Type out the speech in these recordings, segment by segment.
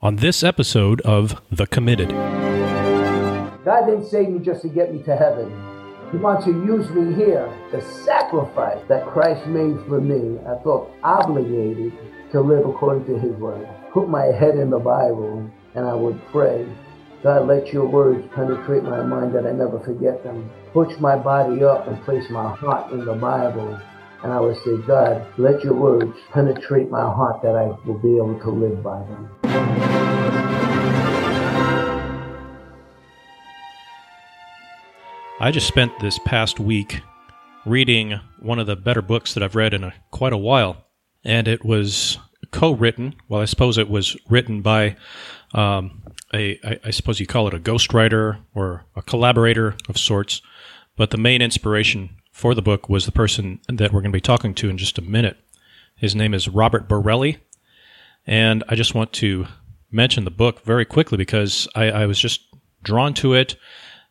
on this episode of The Committed. God didn't save me just to get me to heaven. He wants to use me here. The sacrifice that Christ made for me, I felt obligated to live according to His word. Put my head in the Bible and I would pray. God, let your words penetrate my mind that I never forget them. Push my body up and place my heart in the Bible. And I would say, God, let your words penetrate my heart that I will be able to live by them. I just spent this past week reading one of the better books that I've read in a, quite a while, and it was co-written. Well, I suppose it was written by um, a, I, I suppose you call it a ghostwriter or a collaborator of sorts. But the main inspiration for the book was the person that we're going to be talking to in just a minute. His name is Robert Borelli, and I just want to mention the book very quickly because I, I was just drawn to it,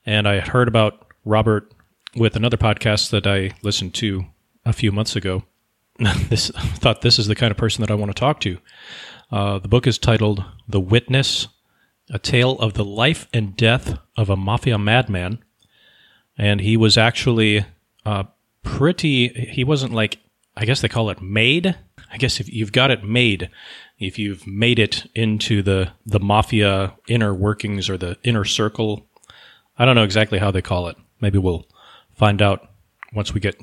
and I had heard about Robert with another podcast that I listened to a few months ago. this thought this is the kind of person that I want to talk to. Uh, the book is titled "The Witness: A Tale of the Life and Death of a Mafia Madman," and he was actually uh, pretty. He wasn't like I guess they call it made. I guess if you've got it made, if you've made it into the the mafia inner workings or the inner circle, I don't know exactly how they call it. Maybe we'll find out once we get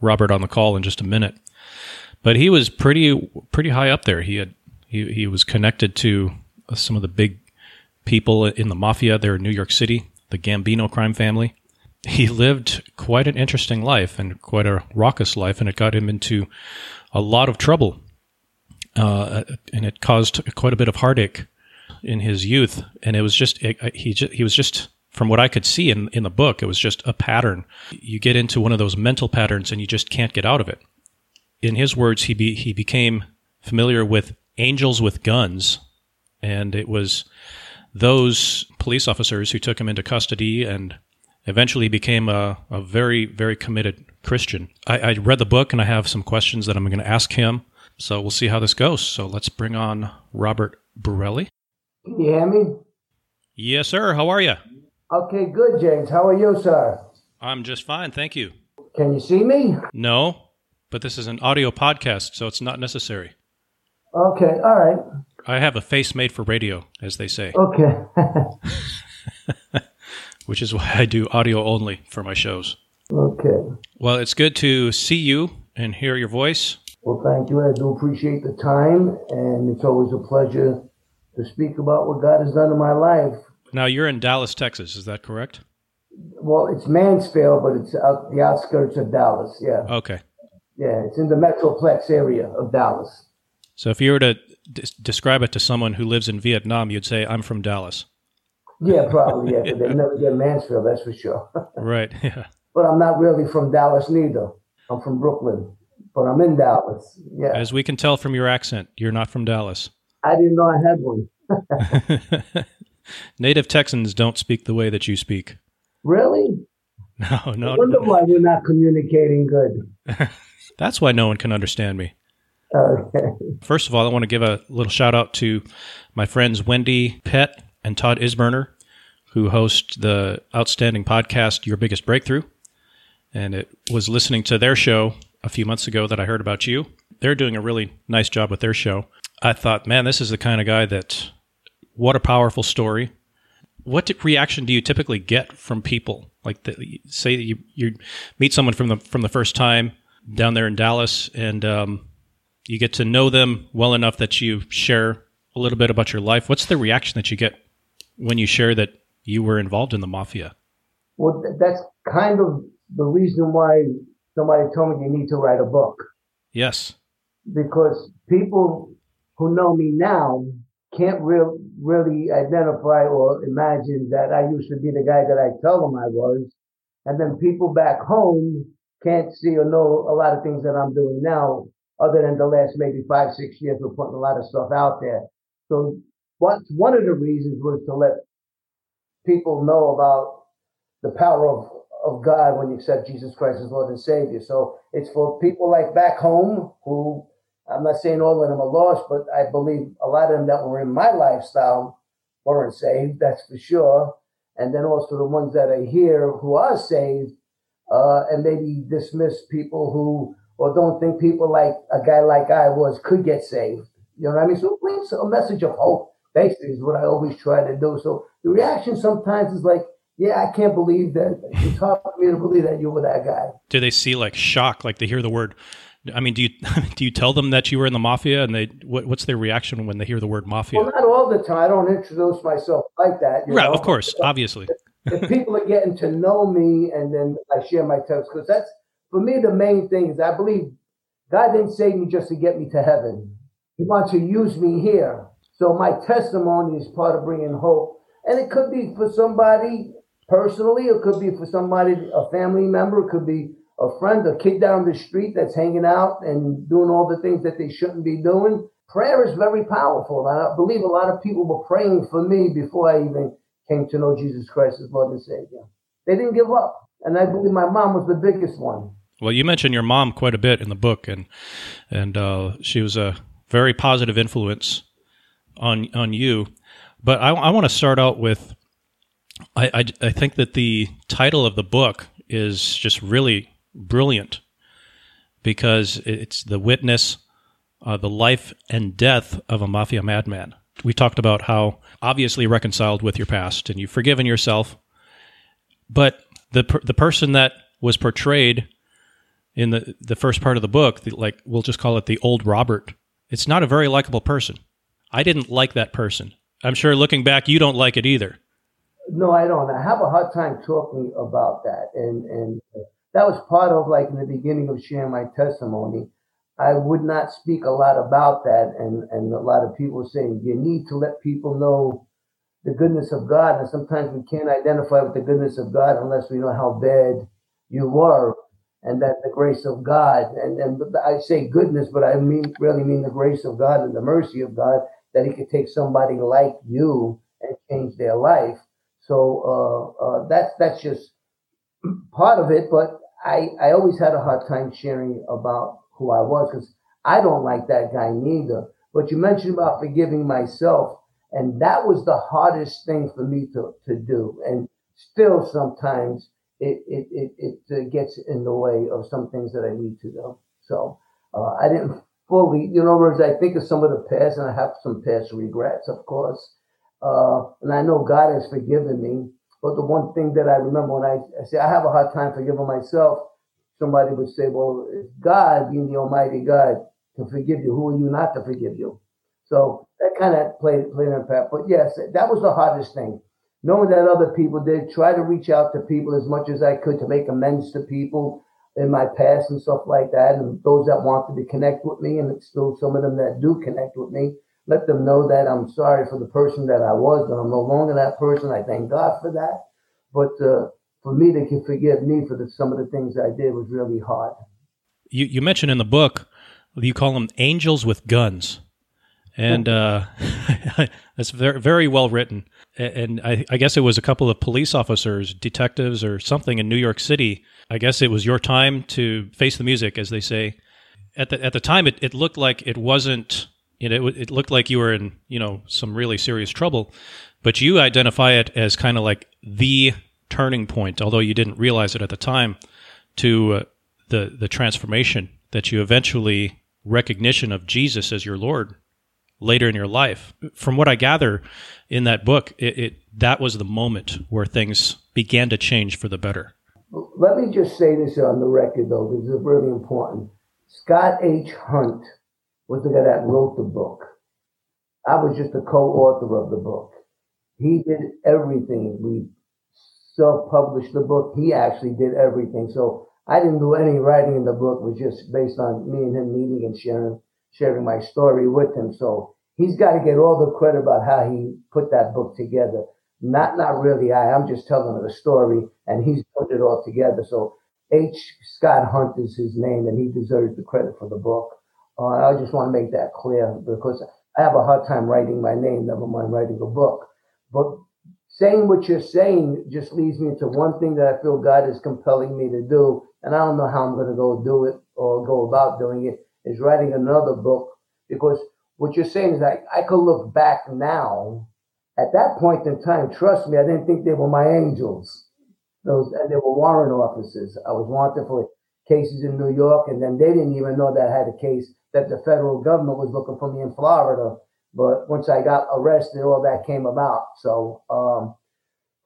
Robert on the call in just a minute. But he was pretty pretty high up there. He had he he was connected to some of the big people in the mafia there in New York City, the Gambino crime family. He lived quite an interesting life and quite a raucous life, and it got him into a lot of trouble. Uh, and it caused quite a bit of heartache in his youth. And it was just it, he just, he was just from what I could see in, in the book, it was just a pattern. You get into one of those mental patterns and you just can't get out of it. In his words, he be, he became familiar with angels with guns, and it was those police officers who took him into custody and eventually became a, a very, very committed Christian. I, I read the book and I have some questions that I'm going to ask him. So we'll see how this goes. So let's bring on Robert Borelli. Can you hear me? Yes, sir. How are you? Okay, good, James. How are you, sir? I'm just fine, thank you. Can you see me? No, but this is an audio podcast, so it's not necessary. Okay, all right. I have a face made for radio, as they say, Okay. which is why I do audio only for my shows. okay. Well, it's good to see you and hear your voice. Well, thank you. I do appreciate the time, and it's always a pleasure to speak about what God has done in my life. Now, you're in Dallas, Texas, is that correct? Well, it's Mansfield, but it's out the outskirts of Dallas. Yeah, Okay. yeah. It's in the Metroplex area of Dallas. So if you were to d- describe it to someone who lives in Vietnam, you'd say, I'm from Dallas. Yeah, probably. Yeah, but they never get Mansfield. That's for sure. Right. Yeah. but I'm not really from Dallas neither. I'm from Brooklyn, but I'm in Dallas. Yeah, As we can tell from your accent, you're not from Dallas. I didn't know I had one. Native Texans don't speak the way that you speak. Really? No, I no. wonder why we're not communicating good. That's why no one can understand me. Okay. First of all, I want to give a little shout out to my friends Wendy Pett and Todd Isberner, who host the outstanding podcast Your Biggest Breakthrough. And it was listening to their show a few months ago that I heard about you. They're doing a really nice job with their show. I thought, man, this is the kind of guy that, what a powerful story. What reaction do you typically get from people? Like, the, say you you meet someone from the from the first time down there in Dallas, and um, you get to know them well enough that you share a little bit about your life. What's the reaction that you get when you share that you were involved in the mafia? Well, that's kind of the reason why somebody told me you need to write a book Yes. because people who know me now can't real, really identify or imagine that I used to be the guy that I tell them I was. And then people back home can't see or know a lot of things that I'm doing now, other than the last maybe five, six years of putting a lot of stuff out there. So what, one of the reasons was to let people know about the power of, of God when you accept Jesus Christ as Lord and Savior. So it's for people like back home who I'm not saying all of them are lost, but I believe a lot of them that were in my lifestyle weren't saved, that's for sure. And then also the ones that are here who are saved, uh, and maybe dismiss people who, or don't think people like a guy like I was could get saved. You know what I mean? So brings a message of hope, basically, is what I always try to do. So the reaction sometimes is like, yeah, I can't believe that. It's hard for me to believe that you were that guy. Do they see like shock, like they hear the word I mean, do you do you tell them that you were in the mafia, and they what, what's their reaction when they hear the word mafia? Well, not all the time. I don't introduce myself like that. right, know? of course, obviously. if people are getting to know me, and then I share my text, because that's for me the main thing is I believe God didn't save me just to get me to heaven. He wants to use me here. So my testimony is part of bringing hope, and it could be for somebody personally, it could be for somebody, a family member, it could be a friend, a kid down the street that's hanging out and doing all the things that they shouldn't be doing. Prayer is very powerful. I believe a lot of people were praying for me before I even came to know Jesus Christ as Lord and Savior. They didn't give up. And I believe my mom was the biggest one. Well, you mentioned your mom quite a bit in the book, and and uh, she was a very positive influence on on you. But I, I want to start out with I, I, I think that the title of the book is just really brilliant because it's the witness, uh, the life and death of a mafia madman. We talked about how obviously reconciled with your past and you've forgiven yourself, but the per- the person that was portrayed in the the first part of the book, the, like we'll just call it the old Robert. It's not a very likable person. I didn't like that person. I'm sure looking back, you don't like it either. No, I don't. I have a hard time talking about that, and and uh, that was part of like in the beginning of sharing my testimony. I would not speak a lot about that, and and a lot of people saying you need to let people know the goodness of God, and sometimes we can't identify with the goodness of God unless we know how bad you were, and that the grace of God, and and I say goodness, but I mean really mean the grace of God and the mercy of God that He could take somebody like you and change their life. So uh, uh, that's that's just part of it, but I, I always had a hard time sharing about who I was because I don't like that guy neither. But you mentioned about forgiving myself, and that was the hardest thing for me to, to do. And still sometimes it, it, it, it uh, gets in the way of some things that I need to do. So uh, I didn't fully, you know, words, I think of some of the past, and I have some past regrets, of course. Uh, and I know God has forgiven me. But the one thing that I remember when I, I say I have a hard time forgiving myself, somebody would say, well, God, being the Almighty God, can forgive you, who are you not to forgive you? So that kind of played, played an impact. But yes, that was the hardest thing. Knowing that other people did, try to reach out to people as much as I could to make amends to people in my past and stuff like that. And those that wanted to connect with me, and it's still some of them that do connect with me, let them know that I'm sorry for the person that I was, that I'm no longer that person. I thank God for that. But uh, for me to forgive me for the, some of the things I did was really hard. You, you mentioned in the book, you call them angels with guns. And uh, that's very, very well written. And I, I guess it was a couple of police officers, detectives, or something in New York City. I guess it was your time to face the music, as they say. At the at the time, it, it looked like it wasn't you know, it, it looked like you were in, you know, some really serious trouble, but you identify it as kind of like the turning point, although you didn't realize it at the time, to uh, the the transformation that you eventually recognition of Jesus as your Lord later in your life. From what I gather in that book, it, it that was the moment where things began to change for the better. Let me just say this on the record, though, because it's really important. Scott H. Hunt was the guy that wrote the book. I was just a co-author of the book. He did everything. We self-published the book. He actually did everything. So I didn't do any writing in the book. It was just based on me and him meeting and sharing sharing my story with him. So he's got to get all the credit about how he put that book together. Not not really I. I'm just telling the story, and he's put it all together. So H. Scott Hunt is his name, and he deserves the credit for the book. Uh, I just want to make that clear because I have a hard time writing my name, never mind writing a book. But saying what you're saying just leads me into one thing that I feel God is compelling me to do, and I don't know how I'm going to go do it or go about doing it. is writing another book because what you're saying is that I could look back now. At that point in time, trust me, I didn't think they were my angels. Those and they were warrant officers. I was wanted for cases in New York, and then they didn't even know that I had a case that the federal government was looking for me in Florida. But once I got arrested, all that came about. So, um,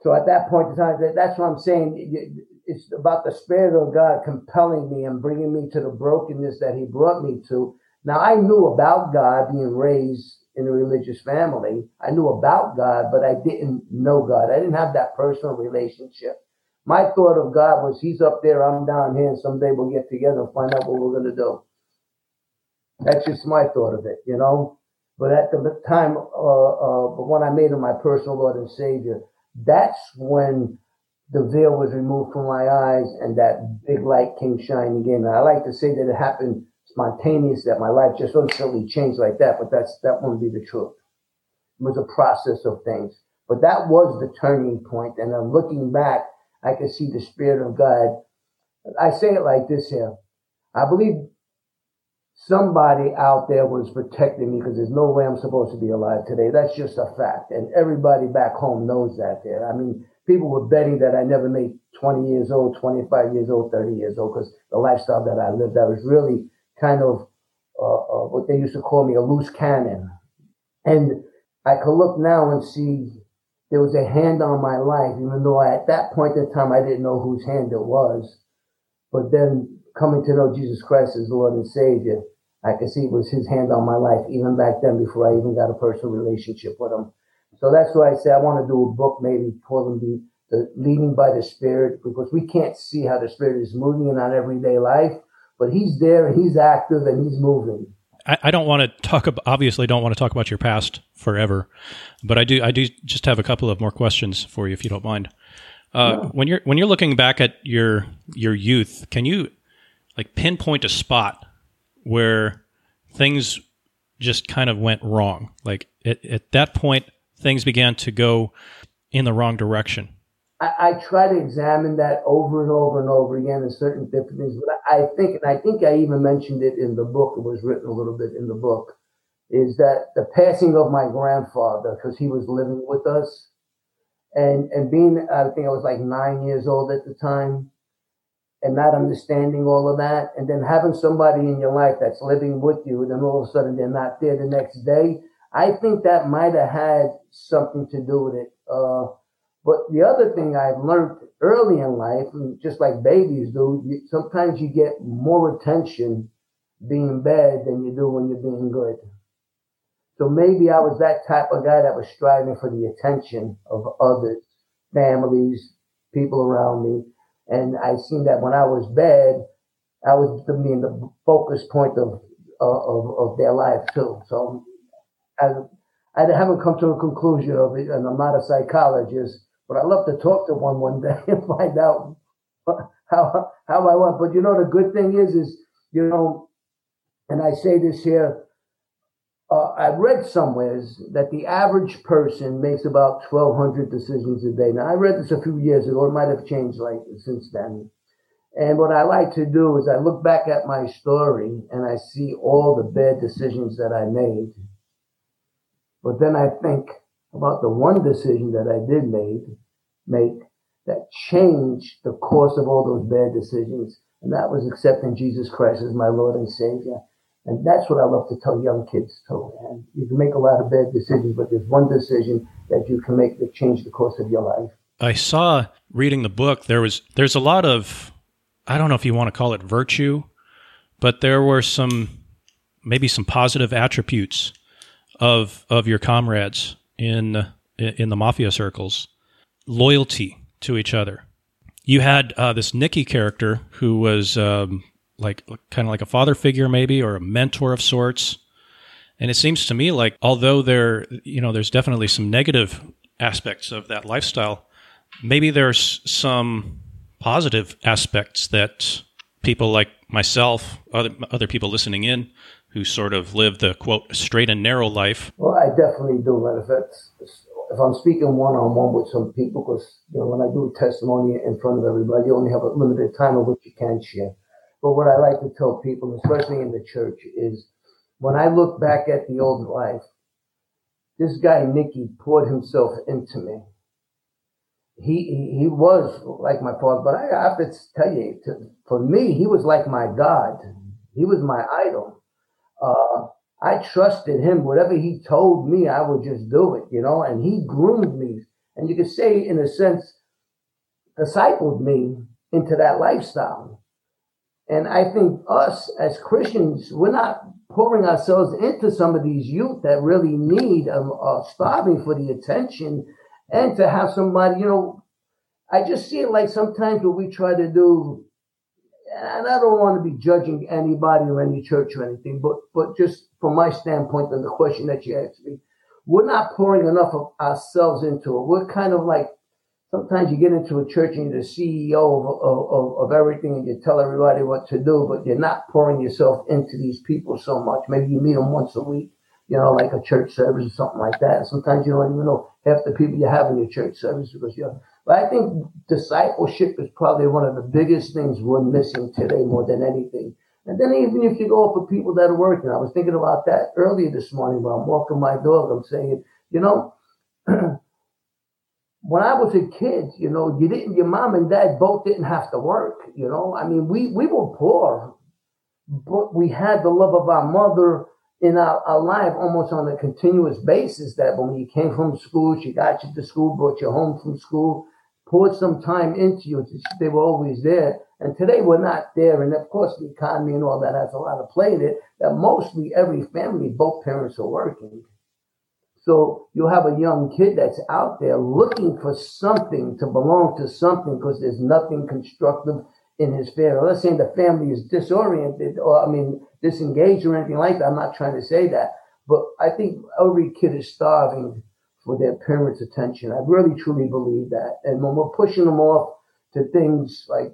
so at that point in time, that's what I'm saying. It's about the Spirit of God compelling me and bringing me to the brokenness that He brought me to. Now, I knew about God being raised in a religious family. I knew about God, but I didn't know God. I didn't have that personal relationship. My thought of God was He's up there, I'm down here, and someday we'll get together and find out what we're going to do. That's just my thought of it, you know. But at the time, uh, uh, but when I made him my personal Lord and Savior, that's when the veil was removed from my eyes and that big light came shining in. I like to say that it happened spontaneous, that my life just instantly changed like that, but that's that won't be the truth. It was a process of things. But that was the turning point. And I'm looking back, I can see the Spirit of God. I say it like this here. I believe somebody out there was protecting me because there's no way I'm supposed to be alive today. That's just a fact. And everybody back home knows that there. I mean, people were betting that I never made 20 years old, 25 years old, 30 years old because the lifestyle that I lived, I was really kind of uh, uh, what they used to call me a loose cannon. And I could look now and see there was a hand on my life, even though I, at that point in time I didn't know whose hand it was. But then coming to know Jesus Christ as Lord and Savior, I could see it was His hand on my life even back then before I even got a personal relationship with Him. So that's why I say I want to do a book, maybe call them the, the leading by the Spirit, because we can't see how the Spirit is moving in our everyday life, but He's there, He's active, and He's moving. I, I don't want to talk. About, obviously, don't want to talk about your past forever, but I do. I do just have a couple of more questions for you, if you don't mind. Uh, yeah. When you're when you're looking back at your your youth, can you like pinpoint a spot where things just kind of went wrong? Like at, at that point, things began to go in the wrong direction? I, I, try to examine that over and over and over again in certain different things. But I, think, and I think I even mentioned it in the book, it was written a little bit in the book, is that the passing of my grandfather, because he was living with us, and and being, I think I was like nine years old at the time, and not understanding all of that, and then having somebody in your life that's living with you, and then all of a sudden they're not there the next day I think that might have had something to do with it. Uh, but the other thing I've learned early in life, just like babies do, sometimes you get more attention being bad than you do when you're being good. So maybe I was that type of guy that was striving for the attention of others, families, people around me. And I seen that when I was bad, I was being the focus point of, of, of their life too. So I, I haven't come to a conclusion of it, and I'm not a psychologist, but I'd love to talk to one one day and find out how how I went. But you know, the good thing is, is you know, and I say this here. Uh, I read somewhere that the average person makes about 1,200 decisions a day. Now, I read this a few years ago. It might have changed like since then. And what I like to do is I look back at my story and I see all the bad decisions that I made but then I think about the one decision that I did make, make that changed the course of all those bad decisions. And that was accepting Jesus Christ as my Lord and Savior. And that's what I love to tell young kids too. And you can make a lot of bad decisions, but there's one decision that you can make that change the course of your life. I saw reading the book there was there's a lot of I don't know if you want to call it virtue, but there were some maybe some positive attributes of of your comrades in in the mafia circles, loyalty to each other. You had uh, this Nicky character who was um, like kind of like a father figure, maybe, or a mentor of sorts. And it seems to me like although there, you know, there's definitely some negative aspects of that lifestyle, maybe there's some positive aspects that people like myself, other other people listening in, who sort of live the quote straight and narrow life. Well, I definitely do. And if I'm speaking one on one with some people, because you know when I do a testimony in front of everybody, you only have a limited time of which you can share. But what I like to tell people, especially in the church, is when I look back at the old life, this guy Nicky poured himself into me. He, he, was like my father, but I have to tell you, to, for me, he was like my God. He was my idol. Uh, I trusted him. Whatever he told me, I would just do it, you know. And he groomed me, and you could say, in a sense, discipled me into that lifestyle. And I think us as Christians, we're not pouring ourselves into some of these youth that really need, um, are starving for the attention and to have somebody, you know, I just see it like sometimes what we try to do, and I don't want to be judging anybody or any church or anything, but but just from my standpoint and the question that you asked me, we're not pouring enough of ourselves into it. We're kind of like sometimes you get into a church and you're the CEO of, of, of, everything and you tell everybody what to do, but you're not pouring yourself into these people so much. Maybe you meet them once a week, you know, like a church service or something like that. Sometimes you don't even know half the people you have in your church service because you're. But I think discipleship is probably one of the biggest things we're missing today more than anything. And then even if you go for people that are working, I was thinking about that earlier this morning while I'm walking my dog. I'm saying, you know, when I was a kid, you know, you didn't, your mom and dad both didn't have to work, you know. I mean, we, we were poor, but we had the love of our mother in our, our life almost on a continuous basis that when you came from school, she got you to school, brought you home from school, poured some time into you. They were always there. And today we're not there. And of course, the economy and all that has a lot of play in it, that mostly every family, both parents are working. So you'll have a young kid that's out there looking for something to belong to something because there's nothing constructive in his family. Let's say the family is disoriented or, I mean, disengaged or anything like that. I'm not trying to say that. But I think every kid is starving for their parents' attention. I really truly believe that. And when we're pushing them off to things like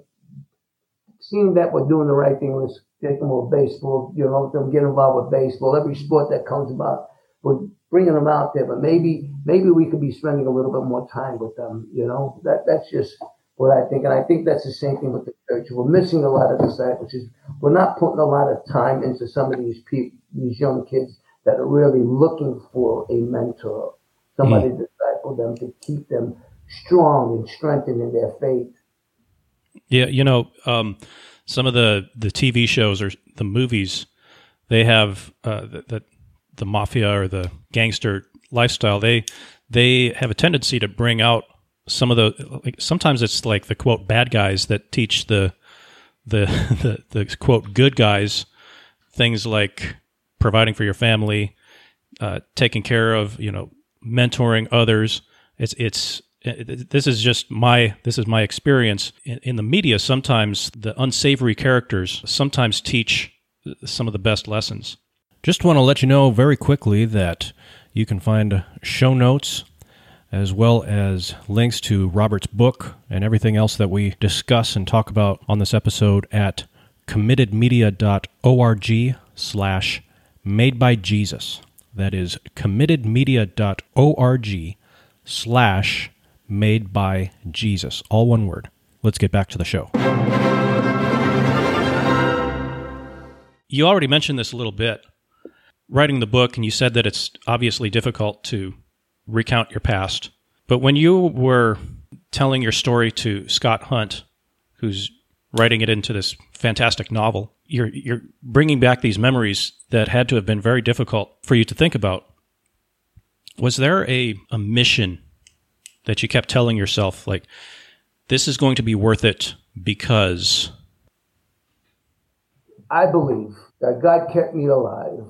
seeing that we're doing the right thing, let's take them with baseball, you know, them get involved with baseball, every sport that comes about, we're bringing them out there, but maybe maybe we could be spending a little bit more time with them. You know, that that's just what I think, and I think that's the same thing with the church. We're missing a lot of disciples. We're not putting a lot of time into some of these people, these young kids that are really looking for a mentor, somebody mm. to disciple them to keep them strong and strengthened in their faith. Yeah, you know, um, some of the the TV shows or the movies they have uh, that, that the mafia or the gangster lifestyle, they they have a tendency to bring out some of the like sometimes it's like the quote bad guys that teach the the the, the quote good guys things like providing for your family, uh, taking care of you know mentoring others. It's it's it, Uh, this is just my this is my experience in, in the media. Sometimes the unsavory characters sometimes teach uh, some of the best lessons. Just want to let you know very quickly that you can find show notes as well as links to Robert's book and everything else that we discuss and talk about on this episode at committedmedia.org slash made by Jesus. That is committedmedia.org slash made by Jesus. All one word. Let's get back to the show. You already mentioned this a little bit, writing the book, and you said that it's obviously difficult to recount your past. But when you were telling your story to Scott Hunt, who's writing it into this fantastic novel, you're you're bringing back these memories that had to have been very difficult for you to think about. Was there a, a mission that you kept telling yourself, like, this is going to be worth it because? I believe that God kept me alive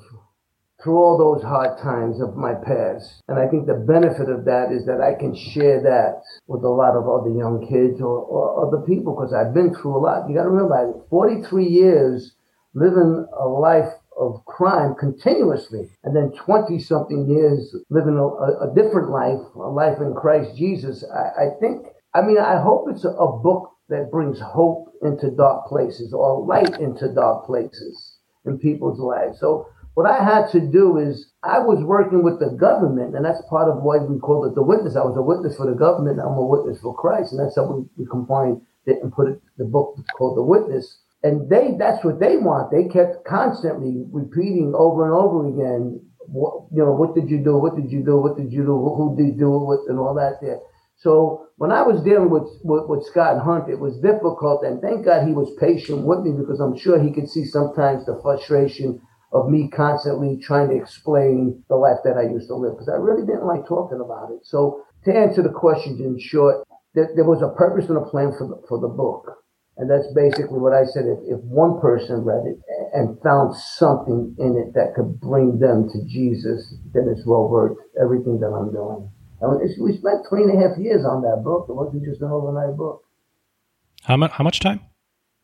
through all those hard times of my past. And I think the benefit of that is that I can share that with a lot of other young kids or, or other people because I've been through a lot. You got to remember, I 43 years living a life of crime continuously, and then 20 something years living a, a, different life, a life in Christ Jesus. I, I think, I mean, I hope it's a, a book that brings hope into dark places or light into dark places in people's lives. So what I had to do is I was working with the government, and that's part of why we called it the witness. I was a witness for the government. I'm a witness for Christ, and that's how we, we combined it and put it the book called The Witness. And they that's what they want. They kept constantly repeating over and over again. What, you know, what did you do? What did you do? What did you do? Who did you do it with? And all that there. So when I was dealing with, with, with Scott Hunt, it was difficult, and thank God he was patient with me because I'm sure he could see sometimes the frustration of me constantly trying to explain the life that I used to live because I really didn't like talking about it. So to answer the question in short, there, there was a purpose and a plan for the, for the book. And that's basically what I said. If, if one person read it and found something in it that could bring them to Jesus, then it's well worth everything that I'm doing. And we spent three and a half years on that book. It wasn't just an overnight book. How much? How much time?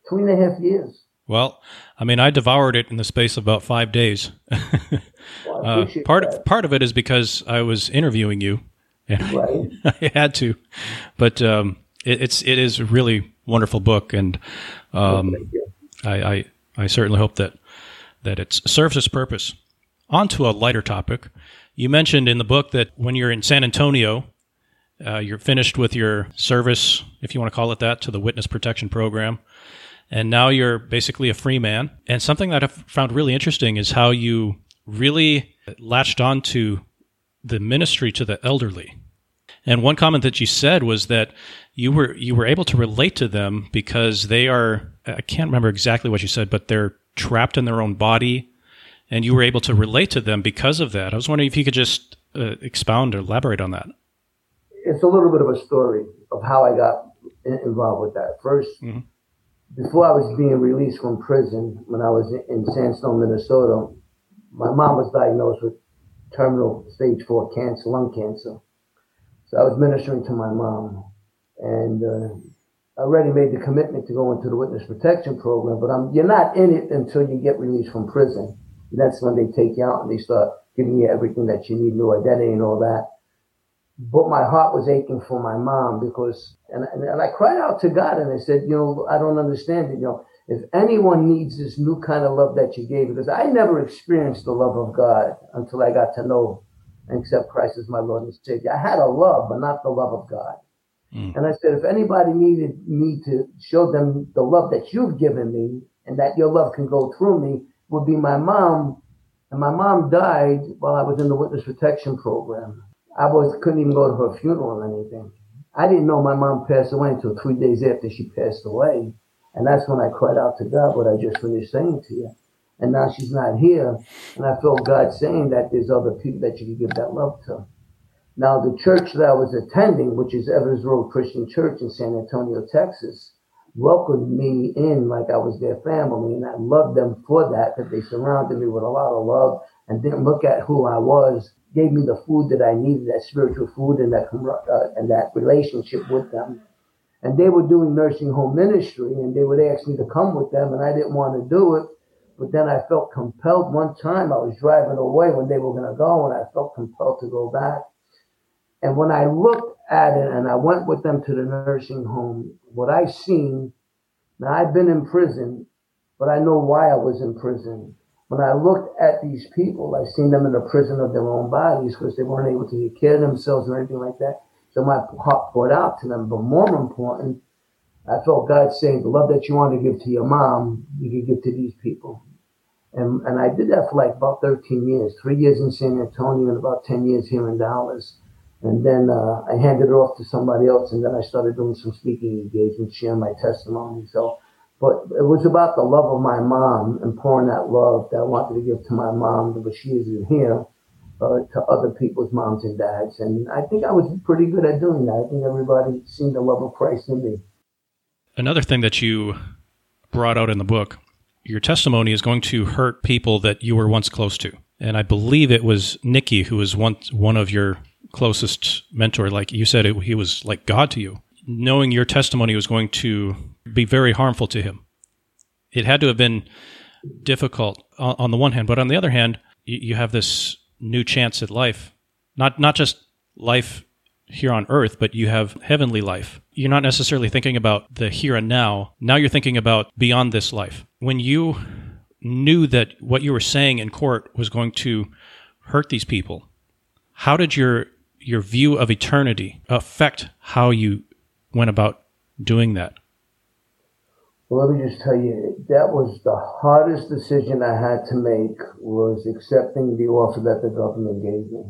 Three and a half years. Well, I mean, I devoured it in the space of about five days. Well, uh, part that. of, part of it is because I was interviewing you, and Right. I had to. But um, it, it's it is really wonderful book, and um. I, I I certainly hope that that it serves its purpose. On to a lighter topic. You mentioned in the book that when you're in San Antonio, uh, you're finished with your service, if you want to call it that, to the Witness Protection Program, and now you're basically a free man. And something that I've found really interesting is how you really latched on to the ministry to the elderly. And one comment that you said was that you were you were able to relate to them because they are I can't remember exactly what you said, but they're trapped in their own body, and you were able to relate to them because of that. I was wondering if you could just uh, expound or elaborate on that. It's a little bit of a story of how I got involved with that. 1st Mhm. before I was being released from prison, when I was in- in Sandstone, Minnesota, my mom was diagnosed with terminal stage four cancer, lung cancer. So I was ministering to my mom, and uh, I already made the commitment to go into the witness protection program. But I'm, you're not in it until you get released from prison. And that's when they take you out and they start giving you everything that you need, new identity and all that. But my heart was aching for my mom because, and, and, and I cried out to God and I said, you know, I don't understand it. You know, if anyone needs this new kind of love that you gave, because I never experienced the love of God until I got to know and accept Christ as my Lord and Savior. I had a love, but not the love of God. Mm. And I said, if anybody needed me to show them the love that you've given me and that your love can go through me, would be my mom. And my mom died while I was in the witness protection program. I was couldn't even go to her funeral or anything. I didn't know my mom passed away until three days after she passed away. And that's when I cried out to God what I just finished saying to you. And now she's not here. And I felt God saying that there's other people that you can give that love to. Now, the church that I was attending, which is Evans Road Christian Church in San Antonio, Texas, welcomed me in like I was their family. And I loved them for that, that they surrounded me with a lot of love and didn't look at who I was, gave me the food that I needed, that spiritual food and that, uh, and that relationship with them. And they were doing nursing home ministry and they would ask me to come with them and I didn't want to do it. But then I felt compelled one time I was driving away when they were going to go and I felt compelled to go back. And when I looked at it and I went with them to the nursing home, what I seen, now I've been in prison, but I know why I was in prison. When I looked at these people, I seen them in the prison of their own bodies because they weren't able to take care of themselves or anything like that. So my heart poured out to them. But more important, I felt God saying, the love that you want to give to your mom, you can give to these people. And, and I did that for like about 13 years, three years in San Antonio and about 10 years here in Dallas. And then uh, I handed it off to somebody else, and then I started doing some speaking engagements, sharing my testimony. So, but it was about the love of my mom and pouring that love that I wanted to give to my mom, but she isn't here, uh, to other people's moms and dads. And I think I was pretty good at doing that. I think everybody seen the love of Christ in me. Another thing that you brought out in the book, your testimony is going to hurt people that you were once close to. And I believe it was Nicky who was once one of your closest mentor. Like you said, it, he was like God to you. Knowing your testimony was going to be very harmful to him. It had to have been difficult on, on the one hand, but on the other hand, you, you have this new chance at life. Not not just life here on earth, but you have heavenly life. You're not necessarily thinking about the here and now. Now you're thinking about beyond this life. When you knew that what you were saying in court was going to hurt these people, how did your your view of eternity affect how you went about doing that? Well, let me just tell you, that was the hardest decision I had to make was accepting the offer that the government gave me.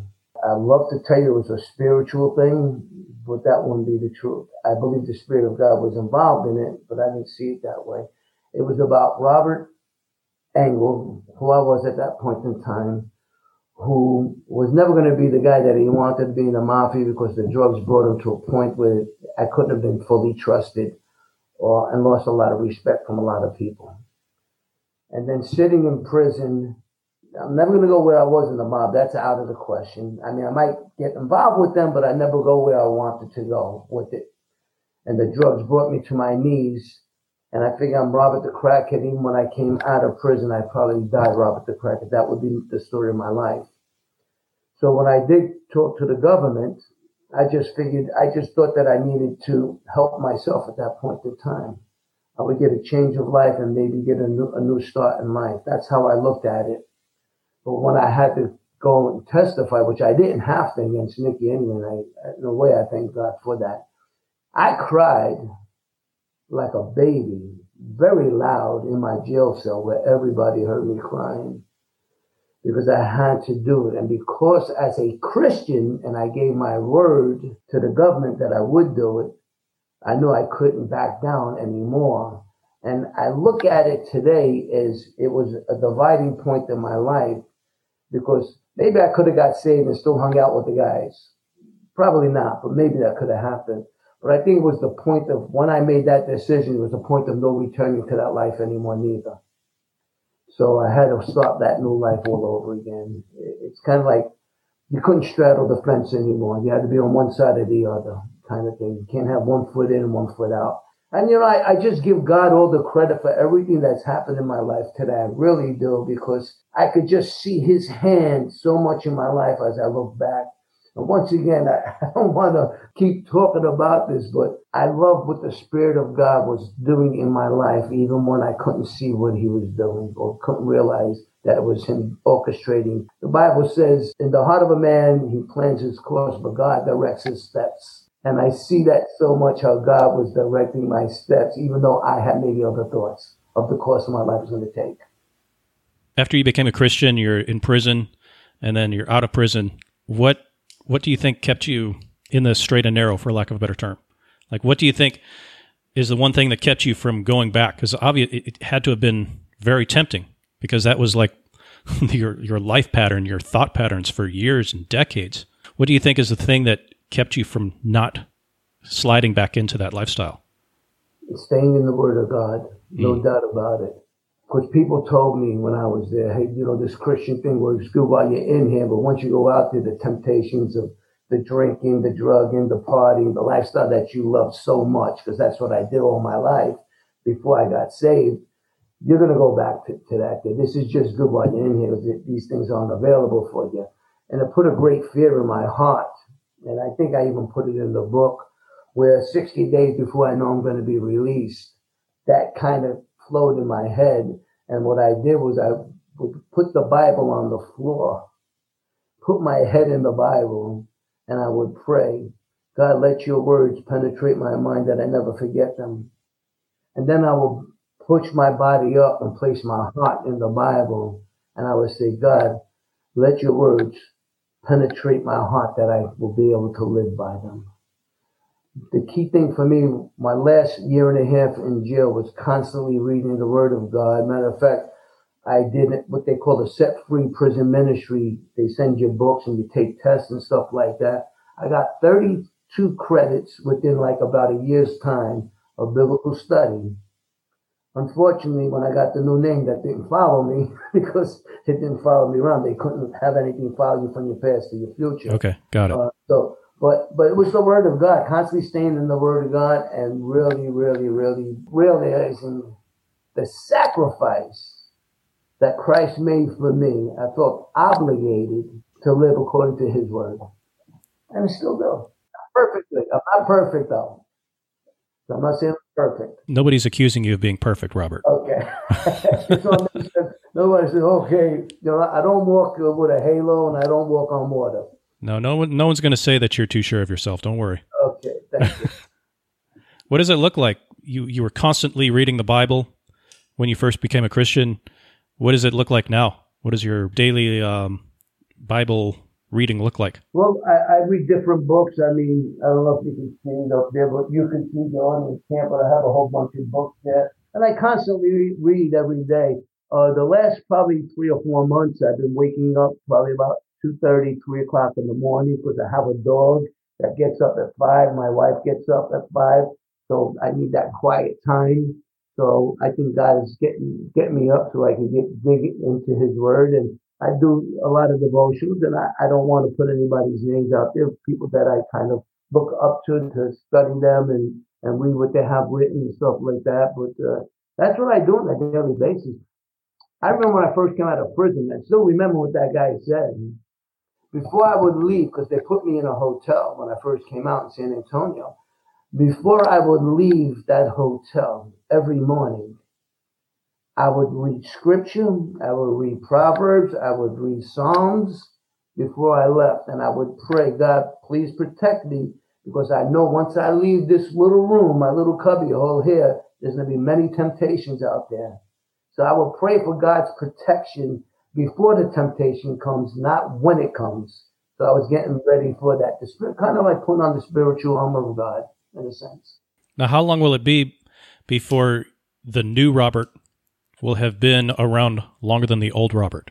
I'd love to tell you it was a spiritual thing, but that wouldn't be the truth. I believe the Spirit of God was involved in it, but I didn't see it that way. It was about Robert Engel, who I was at that point in time, who was never going to be the guy that he wanted to be in the mafia because the drugs brought him to a point where I couldn't have been fully trusted or, and lost a lot of respect from a lot of people. And then sitting in prison, I'm never going to go where I was in the mob. That's out of the question. I mean, I might get involved with them, but I never go where I wanted to go with it. And the drugs brought me to my knees. And I figure I'm Robert the Crackhead. Even when I came out of prison, I probably died Robert the Crackhead. That would be the story of my life. So when I did talk to the government, I just figured, I just thought that I needed to help myself at that point in time. I would get a change of life and maybe get a new, a new start in life. That's how I looked at it. But when I had to go and testify, which I didn't have to against Nicky England, I, in a way, I thank God for that. I cried like a baby, very loud in my jail cell where everybody heard me crying because I had to do it. And because as a Christian, and I gave my word to the government that I would do it, I knew I couldn't back down anymore. And I look at it today as it was a dividing point in my life because maybe I could have got saved and still hung out with the guys. Probably not, but maybe that could have happened. But I think it was the point of when I made that decision, it was the point of no returning to that life anymore, neither. So I had to start that new life all over again. It's kind of like you couldn't straddle the fence anymore. You had to be on one side or the other kind of thing. You can't have one foot in and one foot out. And you know, I, I just give God all the credit for everything that's happened in my life today. I really do because I could just see his hand so much in my life as I look back. Once again, I, don't want to keep talking about this, but I love what the Spirit of God was doing in my life, even when I couldn't see what he was doing or couldn't realize that it was him orchestrating. The Bible says, in the heart of a man, he plans his course, but God directs his steps. And I see that so much how God was directing my steps, even though I had maybe other thoughts of the course my life was going to take. After you became a Christian, you're in prison, and then you're out of prison. What what do you think kept you in the straight and narrow, for lack of a better term? Like, what do you think is the one thing that kept you from going back? Because obviously, it had to have been very tempting because that was like your your life pattern, your thought patterns for years and decades. What do you think is the thing that kept you from not sliding back into that lifestyle? Staying in the Word of God, no mm. doubt about it. Because people told me when I was there, hey, you know, this Christian thing works good while you're in here, but once you go out there, the temptations of the drinking, the drugging, the partying, the lifestyle that you love so much, because that's what I did all my life before I got saved, you're going to go back to, to that. This is just good while you're in here. These things aren't available for you. And it put a great fear in my heart and I think I even put it in the book, where 60 days before I know I'm going to be released, that kind of flowed in my head. And what I did was I would put the Bible on the floor, put my head in the Bible, and I would pray, God, let your words penetrate my mind that I never forget them. And then I would push my body up and place my heart in the Bible. And I would say, God, let your words penetrate my heart that I will be able to live by them. The key thing for me, my last year and a half in jail was constantly reading the Word of God. Matter of fact, I did what they call a set free prison ministry. They send you books and you take tests and stuff like that. I got 32 credits within like about a year's time of biblical study. Unfortunately, when I got the new name, that didn't follow me because it didn't follow me around. They couldn't have anything follow you from your past to your future. Okay, got it. Uh, so, but but it was the word of God, constantly staying in the word of God, and really, really, really realizing the sacrifice that Christ made for me. I felt obligated to live according to His word, and I still do. Not perfectly, I'm not perfect though. So I'm not saying I'm perfect. Nobody's accusing you of being perfect, Robert. Okay. so nobody says, okay, you know, I don't walk with a halo and I don't walk on water. No, no one, no one's going to say that you're too sure of yourself. Don't worry. Okay, thank you. what does it look like? you you were constantly reading the Bible when you first became a Christian. What does it look like now? What does your daily um, Bible reading look like? Well, I, I, read different books. I mean, I don't know if you can see it up there, but you can see the audience camp, but I have a whole bunch of books there. And I constantly read every day. Uh, the last probably three or four months, I've been waking up probably about 2.30, 3 o'clock in the morning because I have a dog that gets up at 5. My wife gets up at 5. So I need that quiet time. So I think God is getting getting me up so I can get dig into His Word, and I do a lot of devotions, and I, I don't want to put anybody's names out there. People that I kind of look up to to study them and and read what they have written and stuff like that. But uh, that's what I do on a daily basis. I remember when I first came out of prison. I still remember what that guy said. Before I would leave, because they put me in a hotel when I first came out in San Antonio. Before I would leave that hotel every morning, I would read scripture, I would read Proverbs, I would read Psalms before I left, and I would pray, God, please protect me, because I know once I leave this little room, my little cubbyhole here, there's going to be many temptations out there. So I would pray for God's protection before the temptation comes, not when it comes. So I was getting ready for that. The spirit, kind of like putting on the spiritual armor of God in a sense. Now, how long will it be before the new Robert will have been around longer than the old Robert?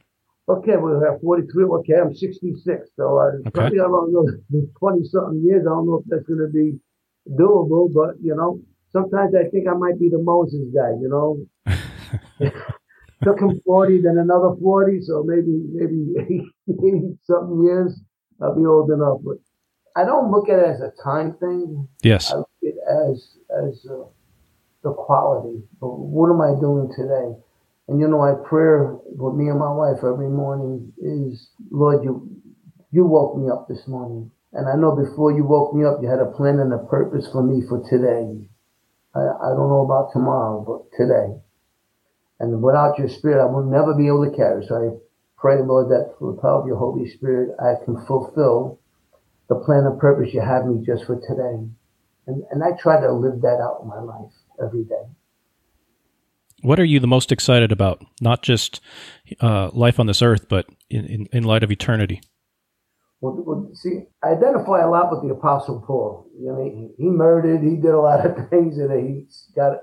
Okay, we'll have 43. Okay, I'm 66. So I okay. probably around 20 something years. I don't know if that's going to be doable, but you know, sometimes I think I might be the Moses guy, you know. Took him 40, then another 40, so maybe, maybe 80 something years. I'll be old enough, but I don't look at it as a time thing. Yes. I look at it as as uh, the quality. What am I doing today? And you know, my prayer with me and my wife every morning is, Lord, you you woke me up this morning, and I know before you woke me up, you had a plan and a purpose for me for today. I, I don't know about tomorrow, but today. And without your spirit, I will never be able to carry. So I pray, the Lord, that through the power of your Holy Spirit, I can fulfill the plan and purpose you have me just for today. And, and I try to live that out in my life every day. What are you the most excited about? Not just uh, life on this earth, but in, in, in light of eternity. Well, well, see, I identify a lot with the Apostle Paul. You know, he, he murdered, he did a lot of things, and he got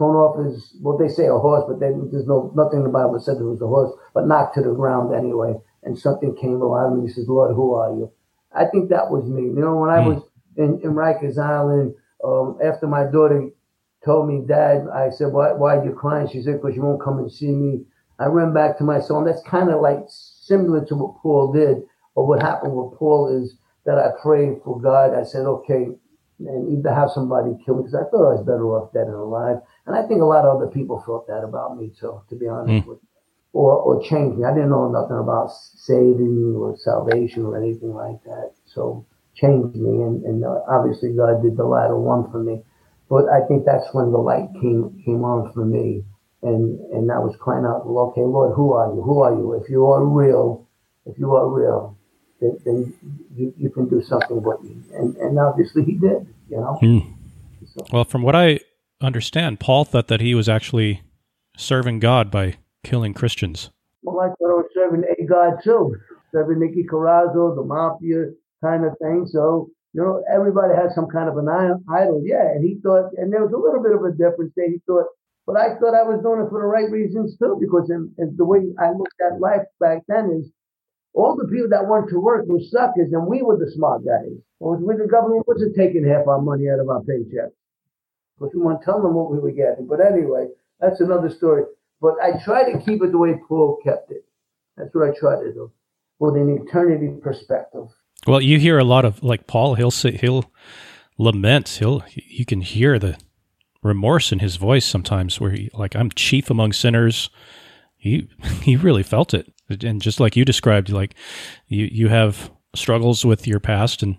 thrown off his, well, they say a horse, but then there's no nothing in the Bible said it was a horse, but knocked to the ground anyway. And something came around him. He says, Lord, who are you? I think that was me. You know, when I hmm. was in, in Rikers Island, um, after my daughter told me, Dad, I said, why, why are you crying? She said, because you won't come and see me. I ran back to my son. That's kind of like similar to what Paul did. or what happened with Paul is that I prayed for God. I said, okay, and either have somebody kill me because I thought I was better off dead than alive. And I think a lot of other people thought that about me too, to be honest mm. with you or, or change me. I didn't know nothing about saving or salvation or anything like that. So changed me, and, and uh, obviously God did the latter one for me. But I think that's when the light came came on for me, and and I was crying out, well, okay, Lord, who are you? Who are you? If you are real, if you are real, then, then you, you can do something with me. And and obviously He did. You know. Mm. So. Well, from what I understand, Paul thought that he was actually serving God by killing Christians? Well, I thought I was serving a God too, serving Nicky Corozzo, the mafia kind of thing. So, you know, everybody has some kind of an idol. Yeah. And he thought, and there was a little bit of a difference there. He thought, but I thought I was doing it for the right reasons too, because in, in the way I looked at life back then is all the people that went to work were suckers and we were the smart guys. Or we, the government wasn't taking half our money out of our paychecks. Because we weren't telling them what we were getting. But anyway, that's another story. But I try to keep it the way Paul kept it. That's what I try to do, with an eternity perspective. Well, you hear a lot of like Paul. He'll say he'll lament. He'll you can hear the remorse in his voice sometimes, where he like I'm chief among sinners. He he really felt it, and just like you described, like you you have struggles with your past, and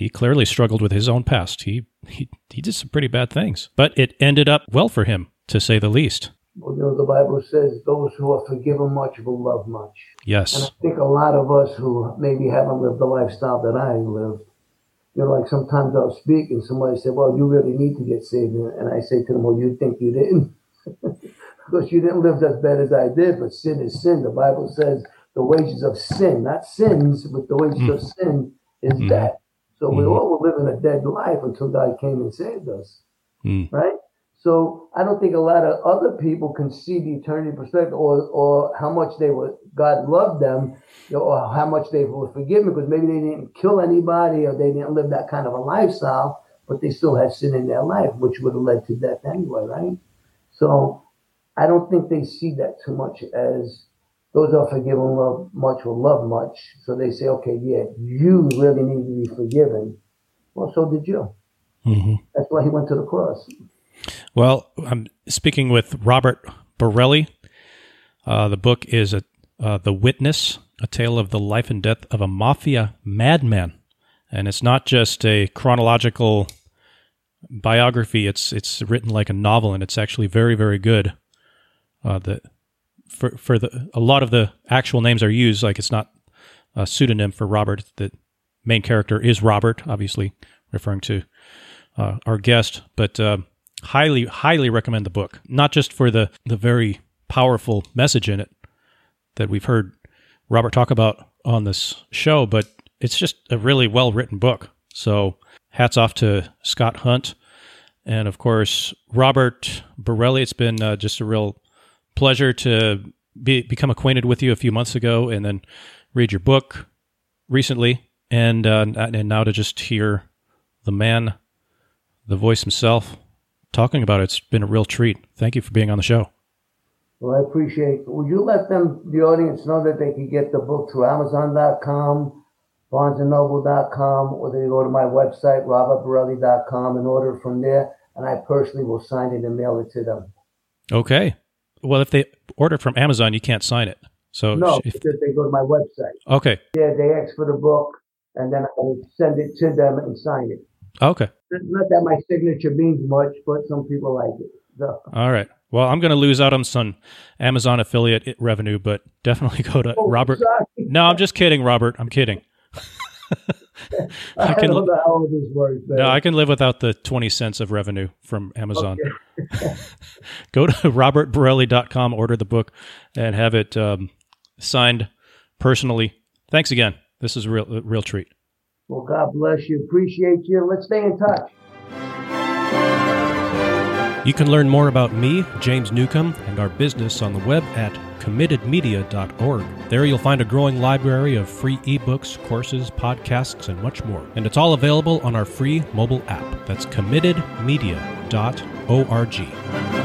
he clearly struggled with his own past. He he he did some pretty bad things, but it ended up well for him, to say the least you know, the Bible says those who are forgiven much will love much. Yes. And I think a lot of us who maybe haven't lived the lifestyle that I lived, you know, like sometimes I'll speak and somebody say, well, you really need to get saved. And I say to them, well, you think you didn't? because you didn't live as bad as I did, but sin is sin. The Bible says the wages of sin, not sins, but the wages mm. of sin is mm. death. So mm. we mm-hmm. all were living a dead life until God came and saved us. Mm. Right? So I don't think a lot of other people can see the eternity perspective or, or how much they were God loved them or how much they were forgiven because maybe they didn't kill anybody or they didn't live that kind of a lifestyle, but they still had sin in their life, which would have led to death anyway, right? So I don't think they see that too much as those are forgiven love much will love much. So they say, okay, yeah, you really need to be forgiven. Well, so did you. Mm-hmm. That's why he went to the cross. Well, I'm speaking with Robert Borelli. Uh, the book is a, uh, The Witness, a tale of the life and death of a mafia madman. And it's not just a chronological biography, it's, it's written like a novel, and it's actually very, very good. Uh, the, for, for the, a lot of the actual names are used, like it's not a pseudonym for Robert. The main character is Robert, obviously referring to uh, our guest, but uh, highly highly recommend the book. Not just for the the very powerful message in it that we've heard robert talk about on this show but it's just a really well written book. So hats off to scott hunt and of course robert borelli it's been uh, just a real pleasure to be, become acquainted with you a few months ago and then read your book recently and uh, and now to just hear the man the voice himself talking about it. It's been a real treat. Thank you for being on the show. Well, I appreciate it. Would you let them, the audience, know that they can get the book through Amazon.com, BarnesandNoble.com, or they go to my website, robertborelli.com, and order from there. And I personally will sign it and mail it to them. Okay. Well, if they order from Amazon, you can't sign it. So no, if, because they go to my website. Okay. Yeah, they ask for the book, and then I send it to them and sign it. Okay. Not that my signature means much, but some people like it. So. All right. Well, I'm going to lose out on some Amazon affiliate revenue, but definitely go to oh, Robert. Sorry. No, I'm just kidding, Robert. I'm kidding. I, can, don't know how this works. No, I can live without the 20 cents of revenue from Amazon. Okay. go to robertborelli.com, order the book, and have it um, signed personally. Thanks again. This is a real, a real treat. Well, God bless you. Appreciate you. Let's stay in touch. You can learn more about me, James Newcomb, and our business on the web at committedmedia.org. There you'll find a growing library of free ebooks, courses, podcasts, and much more. And it's all available on our free mobile app. That's committedmedia.org.